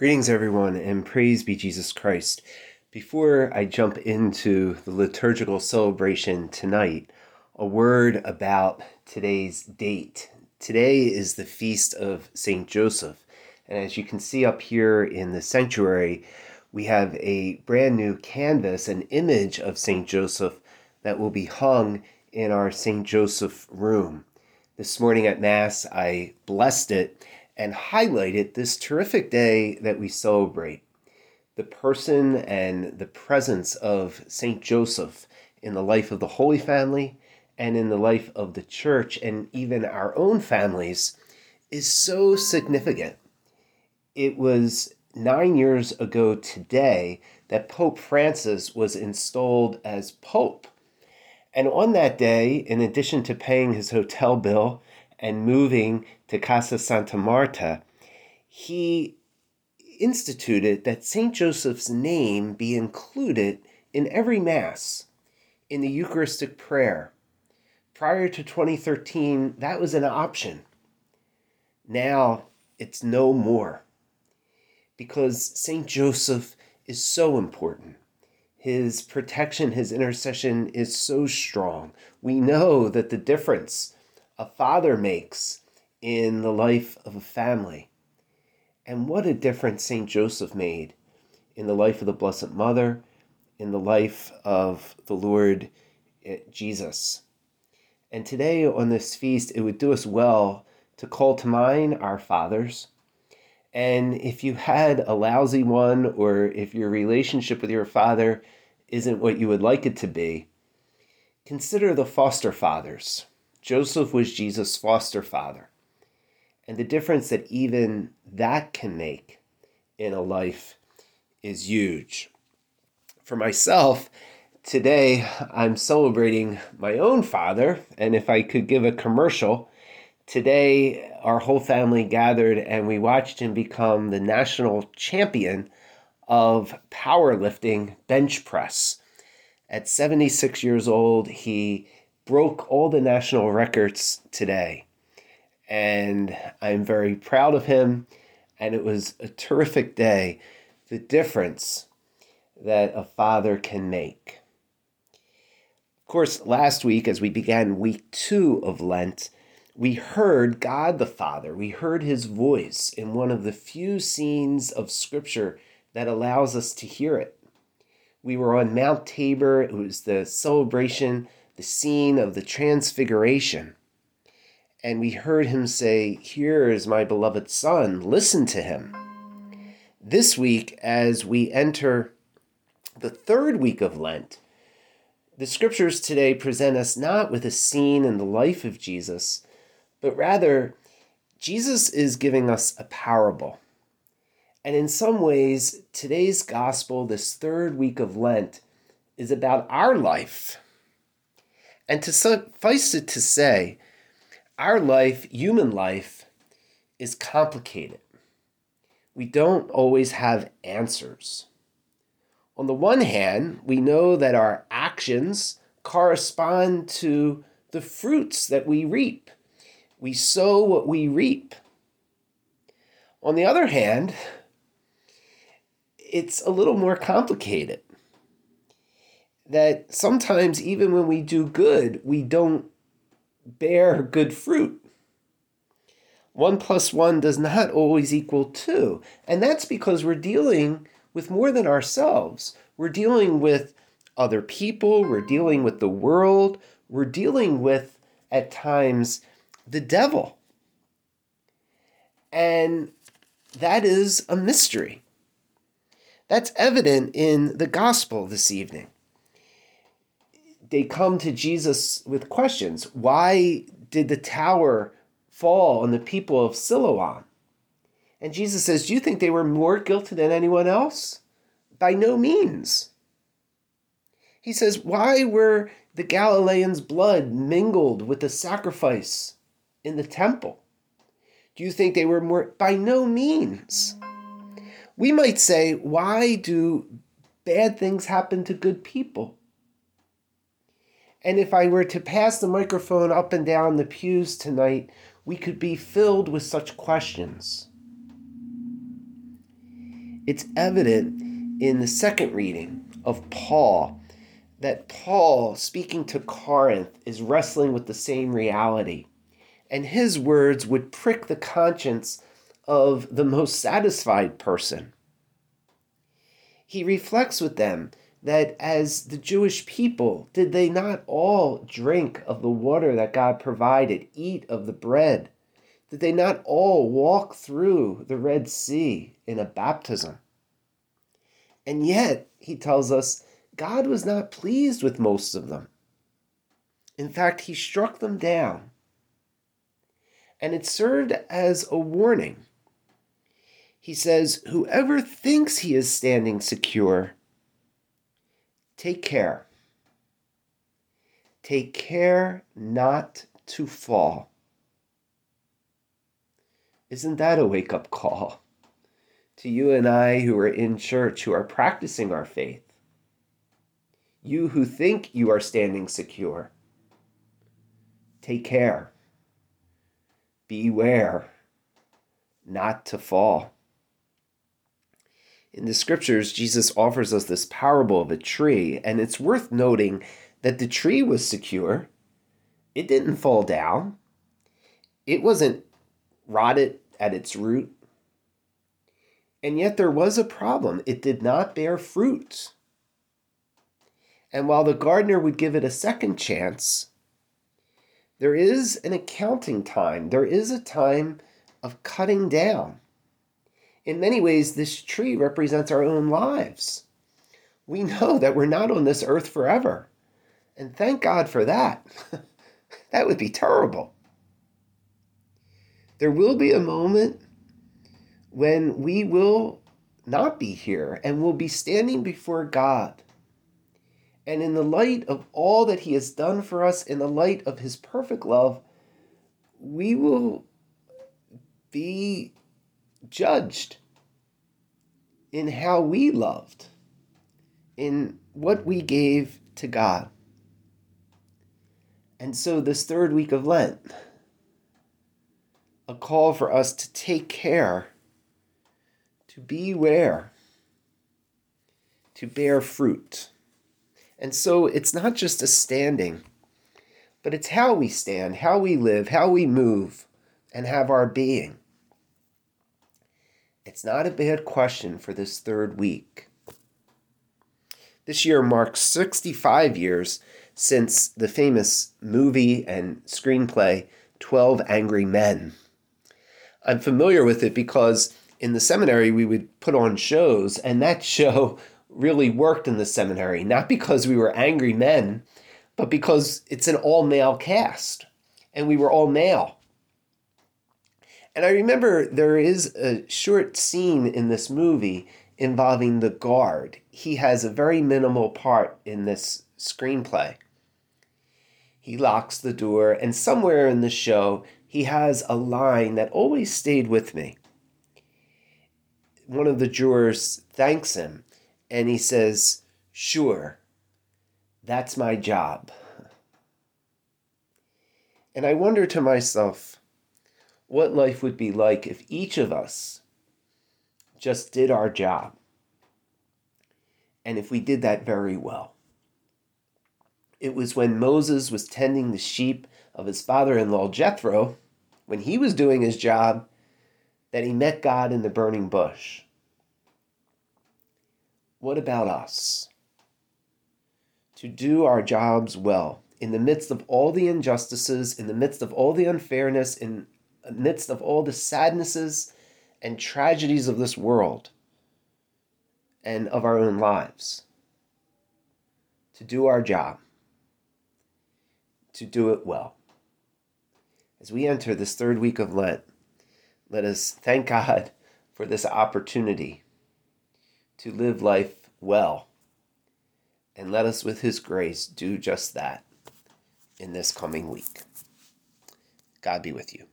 Greetings, everyone, and praise be Jesus Christ. Before I jump into the liturgical celebration tonight, a word about today's date. Today is the feast of St. Joseph, and as you can see up here in the sanctuary, we have a brand new canvas, an image of St. Joseph that will be hung in our St. Joseph room. This morning at Mass, I blessed it and highlighted this terrific day that we celebrate the person and the presence of St. Joseph in the life of the Holy Family and in the life of the church and even our own families is so significant. It was nine years ago today that Pope Francis was installed as Pope. And on that day, in addition to paying his hotel bill and moving to Casa Santa Marta, he instituted that St. Joseph's name be included in every Mass, in the Eucharistic prayer. Prior to 2013, that was an option. Now it's no more because St. Joseph is so important. His protection, his intercession is so strong. We know that the difference a father makes in the life of a family. And what a difference St. Joseph made in the life of the Blessed Mother, in the life of the Lord eh, Jesus. And today on this feast, it would do us well to call to mind our fathers. And if you had a lousy one, or if your relationship with your father isn't what you would like it to be, consider the foster fathers Joseph was Jesus' foster father. And the difference that even that can make in a life is huge. For myself, today I'm celebrating my own father. And if I could give a commercial, today our whole family gathered and we watched him become the national champion of powerlifting bench press. At 76 years old, he broke all the national records today. And I'm very proud of him. And it was a terrific day. The difference that a father can make. Of course, last week, as we began week two of Lent, we heard God the Father. We heard his voice in one of the few scenes of Scripture that allows us to hear it. We were on Mount Tabor, it was the celebration the scene of the transfiguration. And we heard him say, Here is my beloved Son, listen to him. This week, as we enter the third week of Lent, the scriptures today present us not with a scene in the life of Jesus, but rather, Jesus is giving us a parable. And in some ways, today's gospel, this third week of Lent, is about our life and to suffice it to say, our life, human life, is complicated. We don't always have answers. On the one hand, we know that our actions correspond to the fruits that we reap. We sow what we reap. On the other hand, it's a little more complicated that sometimes even when we do good, we don't bear good fruit. One plus one does not always equal two. And that's because we're dealing with more than ourselves. We're dealing with other people, we're dealing with the world, we're dealing with, at times, the devil. And that is a mystery. That's evident in the gospel this evening they come to Jesus with questions. Why did the tower fall on the people of Siloam? And Jesus says, Do you think they were more guilty than anyone else? By no means. He says, Why were the Galileans' blood mingled with the sacrifice in the temple? Do you think they were more? By no means. We might say, Why do bad things happen to good people? And if I were to pass the microphone up and down the pews tonight, we could be filled with such questions. It's evident in the second reading of Paul that Paul, speaking to Corinth, is wrestling with the same reality. And his words would prick the conscience of the most satisfied person. He reflects with them that as the Jewish people, did they not all drink of the water that God provided, eat of the bread? Did they not all walk through the Red Sea in a baptism? And yet, he tells us, God was not pleased with most of them. In fact, he struck them down. And it served as a warning. He says, Whoever thinks he is standing secure, take care. Take care not to fall. Isn't that a wake up call to you and I who are in church, who are practicing our faith? You who think you are standing secure, take care. Beware not to fall. In the scriptures, Jesus offers us this parable of a tree, and it's worth noting that the tree was secure. It didn't fall down, it wasn't rotted at its root. And yet there was a problem. It did not bear fruit. And while the gardener would give it a second chance, there is an accounting time. There is a time of cutting down. In many ways, this tree represents our own lives. We know that we're not on this earth forever. And thank God for that. that would be terrible. There will be a moment when we will not be here and will be standing before God and in the light of all that He has done for us, in the light of His perfect love, we will be judged in how we loved, in what we gave to God. And so, this third week of Lent, a call for us to take care, to beware, to bear fruit. And so it's not just a standing, but it's how we stand, how we live, how we move, and have our being. It's not a bad question for this third week. This year marks 65 years since the famous movie and screenplay 12 Angry Men. I'm familiar with it because in the seminary we would put on shows, and that show really worked in the seminary, not because we were angry men, but because it's an all male cast and we were all male. And I remember there is a short scene in this movie involving the guard. He has a very minimal part in this screenplay. He locks the door, and somewhere in the show, he has a line that always stayed with me. One of the jurors thanks him and he says, Sure, that's my job. And I wonder to myself what life would be like if each of us just did our job. And if we did that very well. It was when Moses was tending the sheep of his father in law Jethro, when he was doing his job, that he met God in the burning bush. What about us? To do our jobs well, in the midst of all the injustices, in the midst of all the unfairness, in the midst of all the sadnesses and tragedies of this world and of our own lives. To do our job, to do it well. As we enter this third week of Lent, let us thank God for this opportunity to live life well. And let us, with His grace, do just that in this coming week. God be with you.